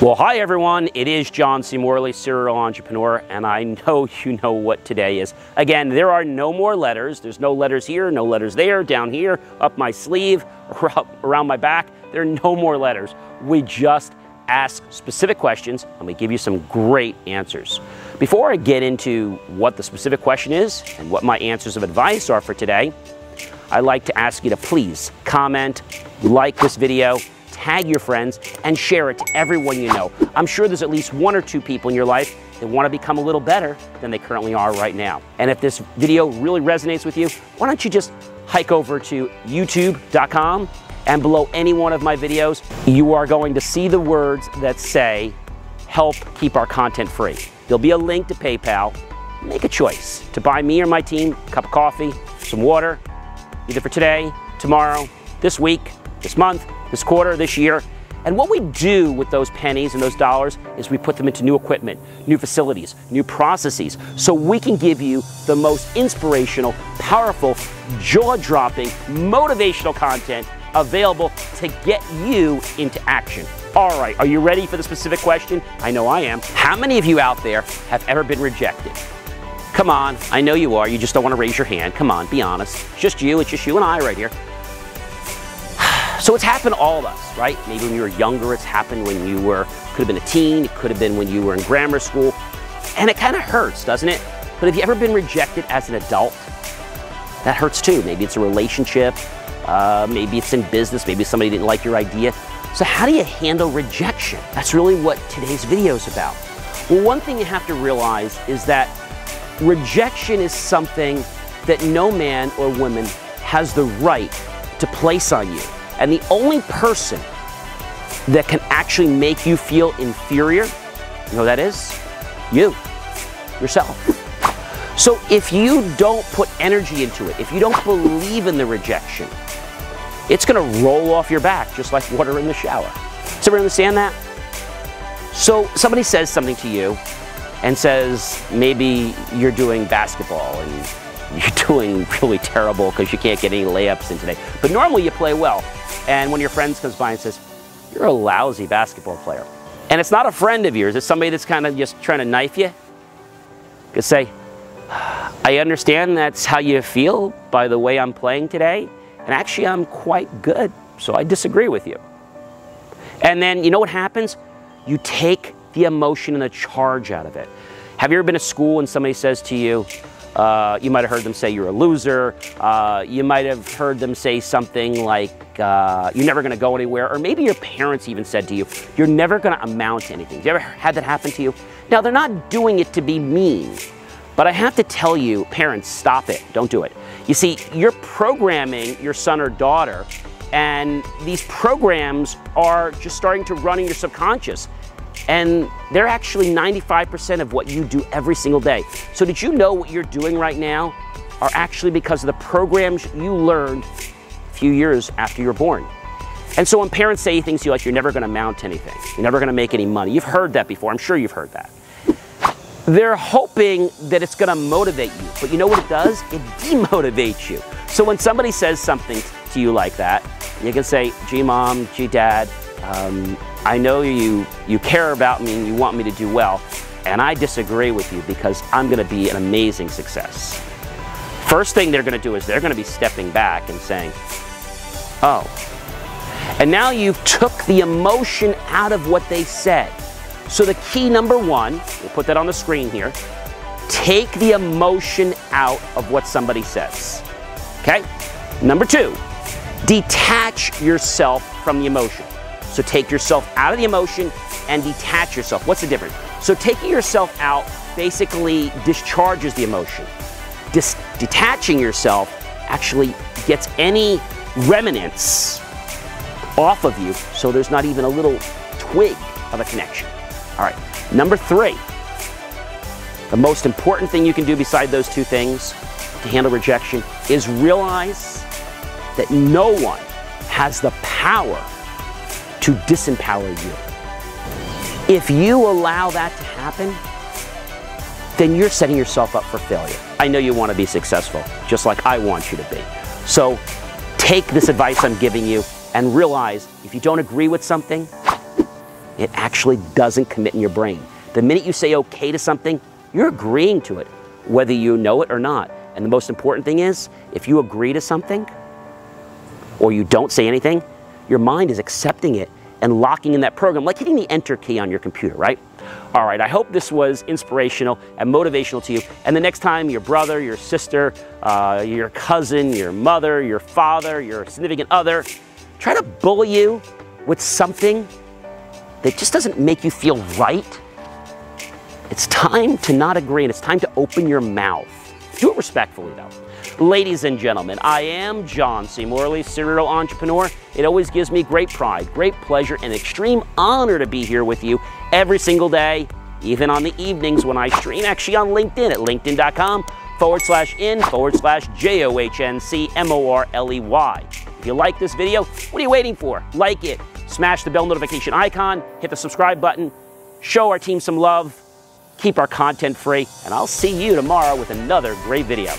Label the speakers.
Speaker 1: Well, hi everyone. It is John C. Morley, serial entrepreneur, and I know you know what today is. Again, there are no more letters. There's no letters here, no letters there, down here, up my sleeve, around my back. There are no more letters. We just ask specific questions and we give you some great answers. Before I get into what the specific question is and what my answers of advice are for today, I'd like to ask you to please comment, like this video, tag your friends, and share it to everyone you know. I'm sure there's at least one or two people in your life that want to become a little better than they currently are right now. And if this video really resonates with you, why don't you just hike over to youtube.com and below any one of my videos, you are going to see the words that say, help keep our content free. There'll be a link to PayPal. Make a choice to buy me or my team a cup of coffee, some water, either for today, tomorrow, this week, this month, this quarter, this year. And what we do with those pennies and those dollars is we put them into new equipment, new facilities, new processes, so we can give you the most inspirational, powerful, jaw dropping, motivational content available to get you into action. All right, are you ready for the specific question? I know I am. How many of you out there have ever been rejected? Come on, I know you are. You just don't want to raise your hand. Come on, be honest. It's just you, it's just you and I right here. So it's happened to all of us, right? Maybe when you were younger, it's happened when you were, could have been a teen, it could have been when you were in grammar school. And it kind of hurts, doesn't it? But have you ever been rejected as an adult? That hurts too. Maybe it's a relationship, uh, maybe it's in business, maybe somebody didn't like your idea. So, how do you handle rejection? That's really what today's video is about. Well, one thing you have to realize is that rejection is something that no man or woman has the right to place on you. And the only person that can actually make you feel inferior, you know that is? You, yourself. So if you don't put energy into it, if you don't believe in the rejection, it's gonna roll off your back just like water in the shower. Does everyone understand that? So somebody says something to you and says maybe you're doing basketball and you're doing really terrible because you can't get any layups in today. But normally you play well. And when your friend comes by and says, You're a lousy basketball player. And it's not a friend of yours, it's somebody that's kind of just trying to knife you. You could say, I understand that's how you feel by the way I'm playing today. And actually, I'm quite good. So I disagree with you. And then you know what happens? You take the emotion and the charge out of it. Have you ever been to school and somebody says to you, uh, you might have heard them say you're a loser. Uh, you might have heard them say something like, uh, you're never going to go anywhere. Or maybe your parents even said to you, you're never going to amount to anything. Have you ever had that happen to you? Now, they're not doing it to be mean, but I have to tell you, parents, stop it. Don't do it. You see, you're programming your son or daughter, and these programs are just starting to run in your subconscious. And they're actually 95% of what you do every single day. So, did you know what you're doing right now are actually because of the programs you learned a few years after you were born? And so, when parents say things to you like you're never amount to anything, you're never to make any money, you've heard that before. I'm sure you've heard that. They're hoping that it's to motivate you. But you know what it does? It demotivates you. So, when somebody says something to you like that, you can say, gee, mom, gee, dad, um, I know you, you care about me and you want me to do well, and I disagree with you because I'm going to be an amazing success. First thing they're going to do is they're going to be stepping back and saying, oh. And now you've took the emotion out of what they said. So the key number one, we'll put that on the screen here, take the emotion out of what somebody says. Okay? Number two, detach yourself from the emotion. So take yourself out of the emotion and detach yourself. What's the difference? So taking yourself out basically discharges the emotion. Dis- detaching yourself actually gets any remnants off of you so there's not even a little twig of a connection. All right, number three, the most important thing you can do beside those two things to handle rejection is realize that no one has the power to disempower you. If you allow that to happen, then you're setting yourself up for failure. I know you want to be successful, just like I want you to be. So take this advice I'm giving you and realize if you don't agree with something, it actually doesn't commit in your brain. The minute you say okay to something, you're agreeing to it, whether you know it or not. And the most important thing is, if you agree to something or you don't say anything, your mind is accepting it and locking in that program, like hitting the enter key on your computer, right? All right, I hope this was inspirational and motivational to you. And the next time your brother, your sister, uh, your cousin, your mother, your father, your significant other try to bully you with something that just doesn't make you feel right, it's time to not agree and it's time to open your mouth. Do it respectfully, though. Ladies and gentlemen, I am John C. Morley, serial entrepreneur. It always gives me great pride, great pleasure, and extreme honor to be here with you every single day, even on the evenings when I stream, actually on LinkedIn at linkedin.com forward slash in forward slash J O H N C M O R L E Y. If you like this video, what are you waiting for? Like it, smash the bell notification icon, hit the subscribe button, show our team some love, keep our content free, and I'll see you tomorrow with another great video.